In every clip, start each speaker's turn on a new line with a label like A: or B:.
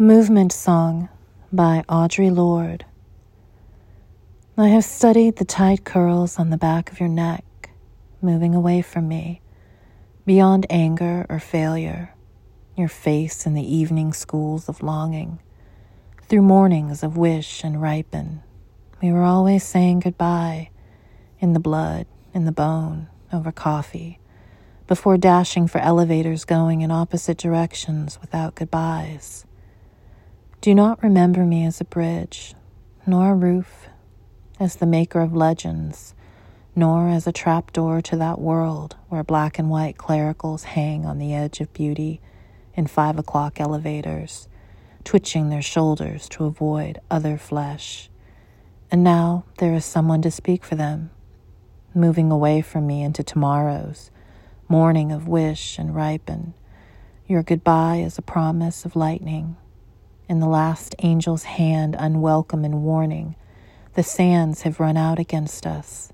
A: Movement Song by Audre Lorde. I have studied the tight curls on the back of your neck, moving away from me, beyond anger or failure, your face in the evening schools of longing, through mornings of wish and ripen. We were always saying goodbye, in the blood, in the bone, over coffee, before dashing for elevators going in opposite directions without goodbyes. Do not remember me as a bridge, nor a roof, as the maker of legends, nor as a trapdoor to that world where black and white clericals hang on the edge of beauty in five o'clock elevators, twitching their shoulders to avoid other flesh. And now there is someone to speak for them, moving away from me into tomorrows, morning of wish and ripen. Your goodbye is a promise of lightning in the last angel's hand, unwelcome and warning. The sands have run out against us.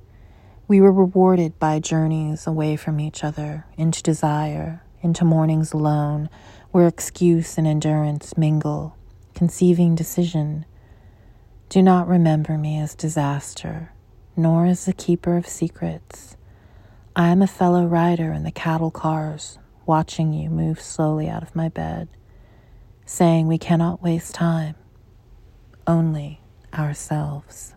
A: We were rewarded by journeys away from each other, into desire, into mornings alone, where excuse and endurance mingle, conceiving decision. Do not remember me as disaster, nor as the keeper of secrets. I am a fellow rider in the cattle cars, watching you move slowly out of my bed saying we cannot waste time, only ourselves.